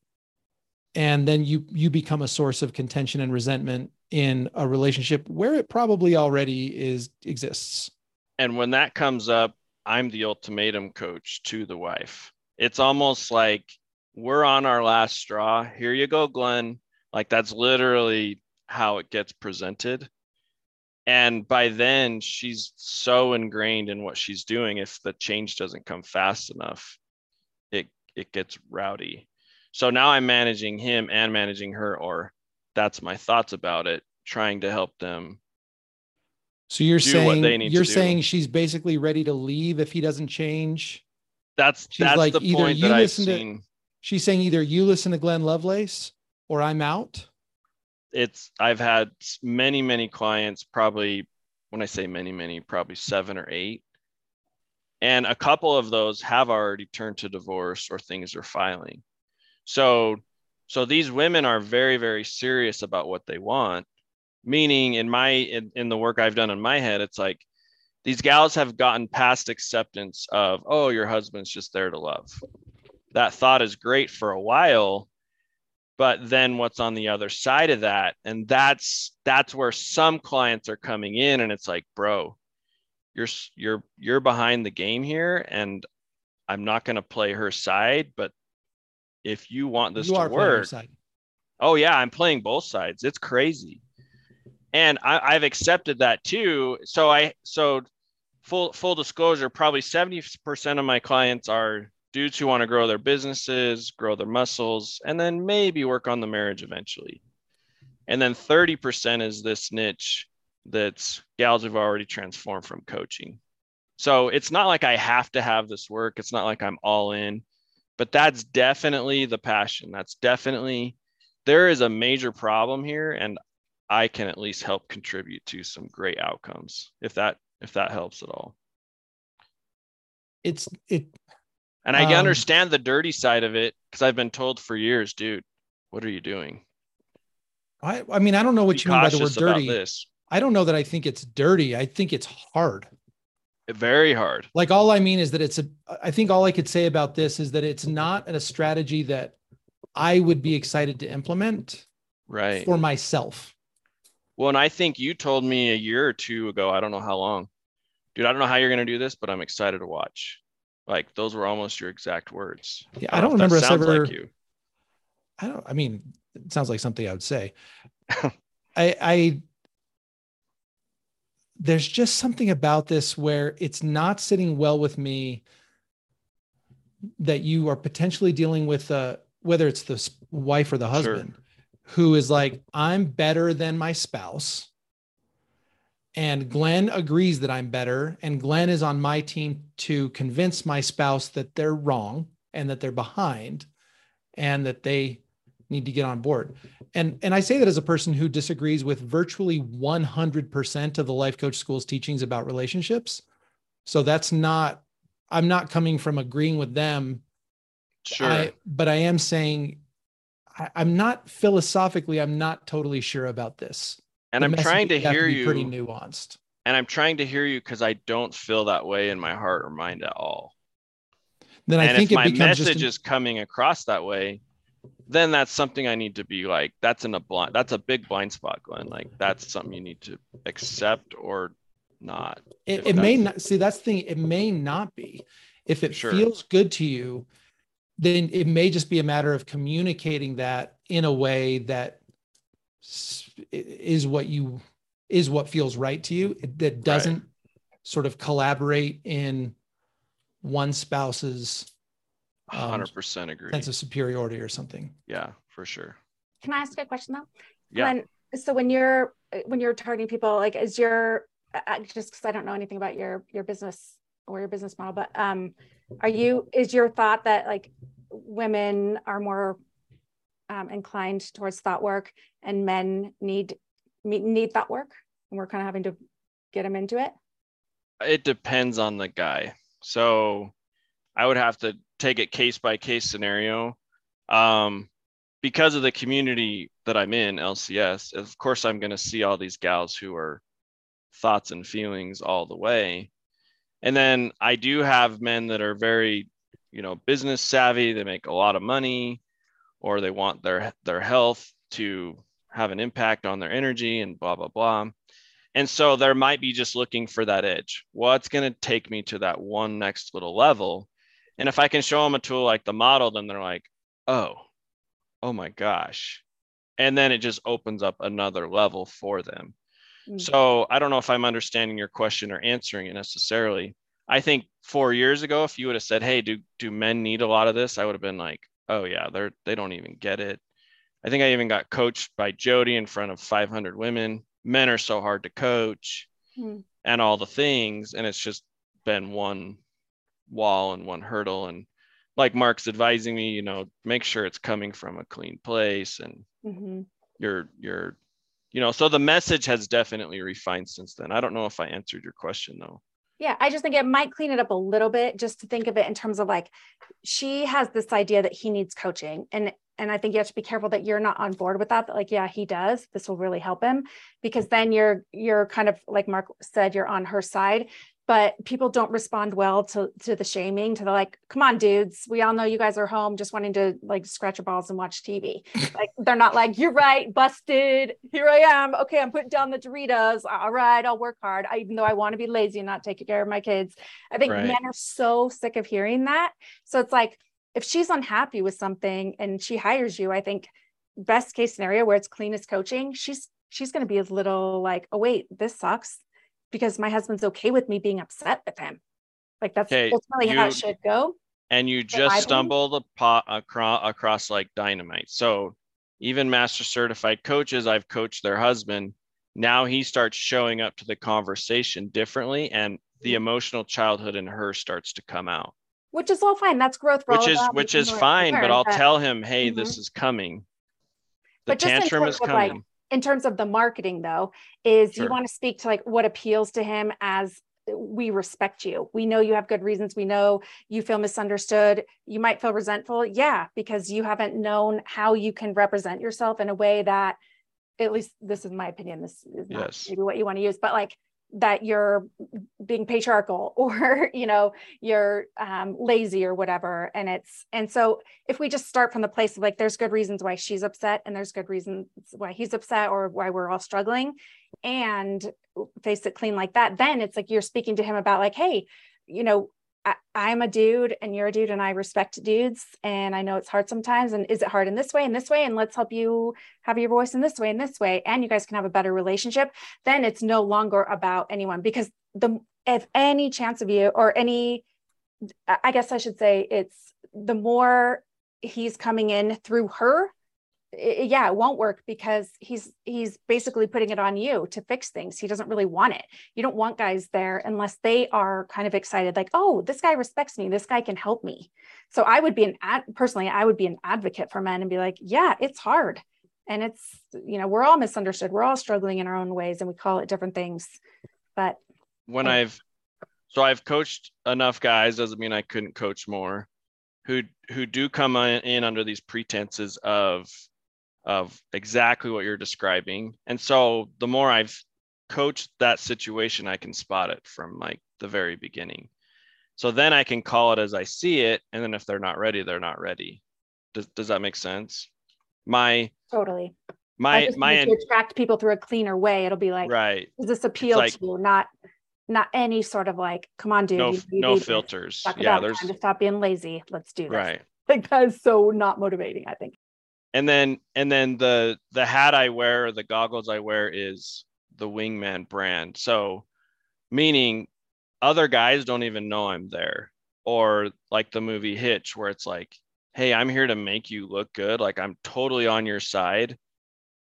And then you you become a source of contention and resentment in a relationship where it probably already is exists. And when that comes up i'm the ultimatum coach to the wife. It's almost like we're on our last straw. Here you go glenn. Like that's literally how it gets presented. And by then she's so ingrained in what she's doing. If the change doesn't come fast enough it it gets rowdy so now I'm managing him and managing her, or that's my thoughts about it, trying to help them. So you're saying you're saying she's basically ready to leave if he doesn't change. That's she's that's like either you listen to. She's saying either you listen to Glenn Lovelace or I'm out. It's I've had many many clients, probably when I say many many, probably seven or eight, and a couple of those have already turned to divorce or things are filing so so these women are very very serious about what they want. Meaning in my in, in the work i've done in my head it's like these gals have gotten past acceptance of oh your husband's just there to love. That thought is great for a while but then what's on the other side of that? And that's that's where some clients are coming in and it's like bro you're you're you're behind the game here and i'm not going to play her side but if you want this you to work oh yeah i'm playing both sides. It's crazy. And I, have accepted that too. So i so full full disclosure probably 70% of my clients are dudes who want to grow their businesses grow their muscles and then maybe work on the marriage eventually. And then 30% is this niche that's gals who've already transformed from coaching. So it's not like i have to have this work. It's not like i'm all in but that's definitely the passion. That's definitely there is a major problem here and I can at least help contribute to some great outcomes if that if that helps at all. It's it and I um, understand the dirty side of it because I've been told for years, dude, what are you doing? I I mean, I don't know what Be you mean by the word dirty. I don't know that I think it's dirty. I think it's hard very hard. Like all I mean is that it's a I think all I could say about this is that it's not a strategy that I would be excited to implement right for myself. Well, and I think you told me a year or two ago, I don't know how long. Dude, I don't know how you're going to do this, but I'm excited to watch. Like those were almost your exact words. Yeah, I don't, I don't remember us ever like you. I don't I mean, it sounds like something I would say. I I there's just something about this where it's not sitting well with me that you are potentially dealing with uh, whether it's the wife or the husband sure. who is like i'm better than my spouse and glenn agrees that i'm better and glenn is on my team to convince my spouse that they're wrong and that they're behind and that they need to get on board. And and I say that as a person who disagrees with virtually 100% of the life coach school's teachings about relationships. So that's not I'm not coming from agreeing with them. Sure. I, but I am saying I, I'm not philosophically, I'm not totally sure about this. And the I'm trying to hear to you pretty nuanced. And I'm trying to hear you because I don't feel that way in my heart or mind at all. Then I and think if my message is coming across that way, then that's something I need to be like, that's in a blind, that's a big blind spot, Glenn. Like that's something you need to accept or not. It, it may not see that's the thing. It may not be. If it sure. feels good to you, then it may just be a matter of communicating that in a way that is what you is what feels right to you that doesn't right. sort of collaborate in one spouse's um, 100% agree. Sense of superiority or something. Yeah, for sure. Can I ask a question though? Yeah. When, so when you're when you're targeting people, like is your just because I don't know anything about your your business or your business model, but um, are you is your thought that like women are more um, inclined towards thought work and men need need thought work, and we're kind of having to get them into it? It depends on the guy. So I would have to take it case by case scenario. Um, because of the community that I'm in, LCS, of course, I'm going to see all these gals who are thoughts and feelings all the way. And then I do have men that are very, you know, business savvy. They make a lot of money. or they want their their health to have an impact on their energy and blah blah blah and so there might be just looking for that edge what's going to take me to that one next little level and if i can show them a tool like the model then they're like oh oh my gosh. And then it just opens up another level for them. Mm-hmm. so i don't know if i'm understanding your question or answering it necessarily. I think four years ago if you would have said hey do do men need a lot of this? I would have been like oh yeah they're they don't even get it. I think i even got coached by jody in front of 500 women. Men are so hard to coach mm-hmm. and all the things and it's just been one wall and one hurdle and like mark's advising me you know make sure it's coming from a clean place and mm-hmm. you're you're you know so the message has definitely refined since then i don't know if i answered your question though yeah, I just think it might clean it up a little bit just to think of it in terms of like she has this idea that he needs coaching and and I think you have to be careful that you're not on board with that. That like, yeah, he does. This will really help him because then you're you're kind of like Mark said, you're on her side but people don't respond well to to the shaming to the like come on dudes we all know you guys are home just wanting to like scratch your balls and watch tv like they're not like you're right busted here i am okay i'm putting down the doritos all right i'll work hard I, even though i want to be lazy and not take care of my kids. I think right. men are so sick of hearing that. So it's like if she's unhappy with something and she hires you i think best case scenario where it's clean as coaching she's she's going to be a little like oh wait this sucks because my husband's okay with me being upset with him. Like that's okay, ultimately you, how it should go. And you just stumbled pot across, across like dynamite. So even master certified coaches, I've coached their husband. Now he starts showing up to the conversation differently, and the mm-hmm. emotional childhood in her starts to come out. Which is all fine. That's growth. which is which is fine, but I'll tell him, hey, mm-hmm. this is coming. The tantrum is coming. Like, in terms of the marketing though is sure. you want to speak to like what appeals to him as we respect you. We know you have good reasons. We know you feel misunderstood. You might feel resentful. Yeah, because you haven't known how you can represent yourself in a way that, at least this is my opinion. This is not yes. maybe what you want to use, but like that you're being patriarchal or you know you're um, lazy or whatever. And it's and so if we just start from the place of like there's good reasons why she's upset and there's good reasons why he's upset or why we're all struggling. And face it clean like that then it's like you're speaking to him about like hey you know I, am a dude and you're a dude and I respect dudes and I know it's hard sometimes and is it hard in this way and this way and let's help you have your voice in this way and this way and you guys can have a better relationship then it's no longer about anyone because the if any chance of you or any I guess I should say it's the more he's coming in through her it, yeah it won't work because he's he's basically putting it on you to fix things. He doesn't really want it. You don't want guys there unless they are kind of excited like oh this guy respects me. This guy can help me. So i would be an ad personally i would be an advocate for men and be like yeah it's hard. And it's you know we're all misunderstood. We're all struggling in our own ways and we call it different things. But when i've so i've coached enough guys doesn't mean i couldn't coach more who who do come in under these pretenses of of exactly what you're describing. And so the more I've coached that situation, I can spot it from like the very beginning. So then I can call it as I see it. And then if they're not ready, they're not ready. Does, does that make sense? My totally my my to attract people through a cleaner way. It'll be like, right. Does this appeal like, to you? Not not any sort of like, come on, dude. No, no filters. Yeah, there's time to stop being lazy. Let's do this. Right. Like that's so not motivating, I think and then and then the the hat I wear or the goggles I wear is the Wingman brand. So meaning other guys don't even know I'm there. Or like the movie Hitch, where it's like, hey, I'm here to make you look good. Like I'm totally on your side.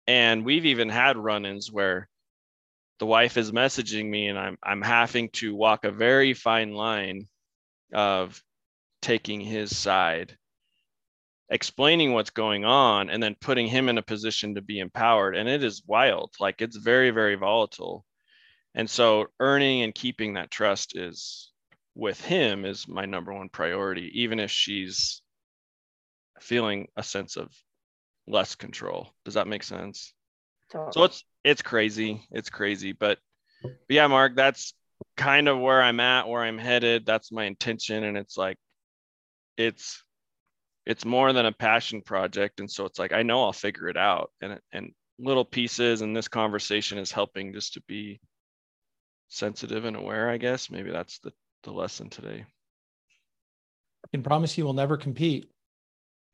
And we've even had run-ins where the wife is messaging me and I'm I'm having to walk a very fine line of taking his side explaining what's going on and then putting him in a position to be empowered. And it is wild. Like it's very very volatile. And so earning and keeping that trust is with him is my number one priority even if she's feeling a sense of less control. Does that make sense? Totally. so it's it's crazy. It's crazy. But, but yeah mark that's kind of where i'm at where i'm headed. That's my intention. And it's like it's it's more than a passion project and so it's like i know i'll figure it out and and little pieces and this conversation is helping just to be sensitive and aware i guess. Maybe that's the the lesson today. I can promise you will never compete.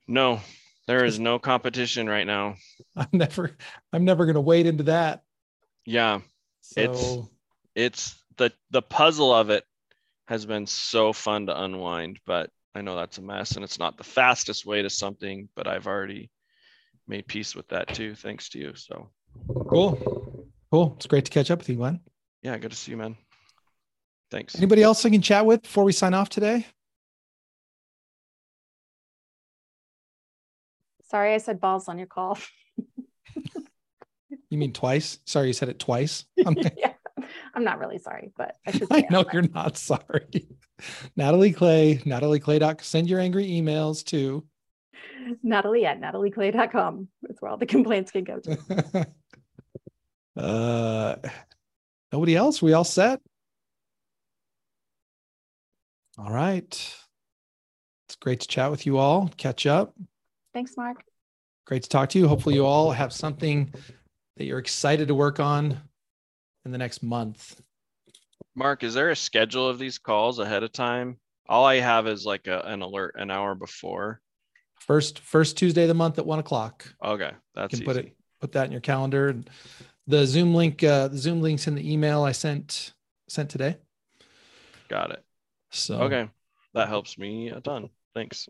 No there is no competition right now. I'm never i'm never going to wade into that. Yeah so... it's it's the the puzzle of it has been so fun to unwind but I know that's a mess and it's not the fastest way to something, but I've already made peace with that too, thanks to you. So cool. Cool. It's great to catch up with you, Glenn. Yeah, good to see you, man. Thanks. Anybody else I can chat with before we sign off today? Sorry, I said balls on your call. you mean twice? Sorry, you said it twice. Yeah, I'm not really sorry, but I should. I know you're not sorry. Natalie Clay, Natalie Clay. Send your angry emails to Natalie at natalieclay.com. That's where all the complaints can go to. uh, nobody else? We all set? All right. It's great to chat with you all, catch up. Thanks, Mark. Great to talk to you. Hopefully, you all have something that you're excited to work on in the next month. Mark, is there a schedule of these calls ahead of time? All I have is like a, an alert an hour before. First first Tuesday of the month at one o'clock. Okay, that's you can put it put that in your calendar. The Zoom link, uh, the Zoom links in the email I sent sent today. Got it. So okay, that helps me a ton. Thanks.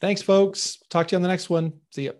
Thanks, folks. Talk to you on the next one. See you.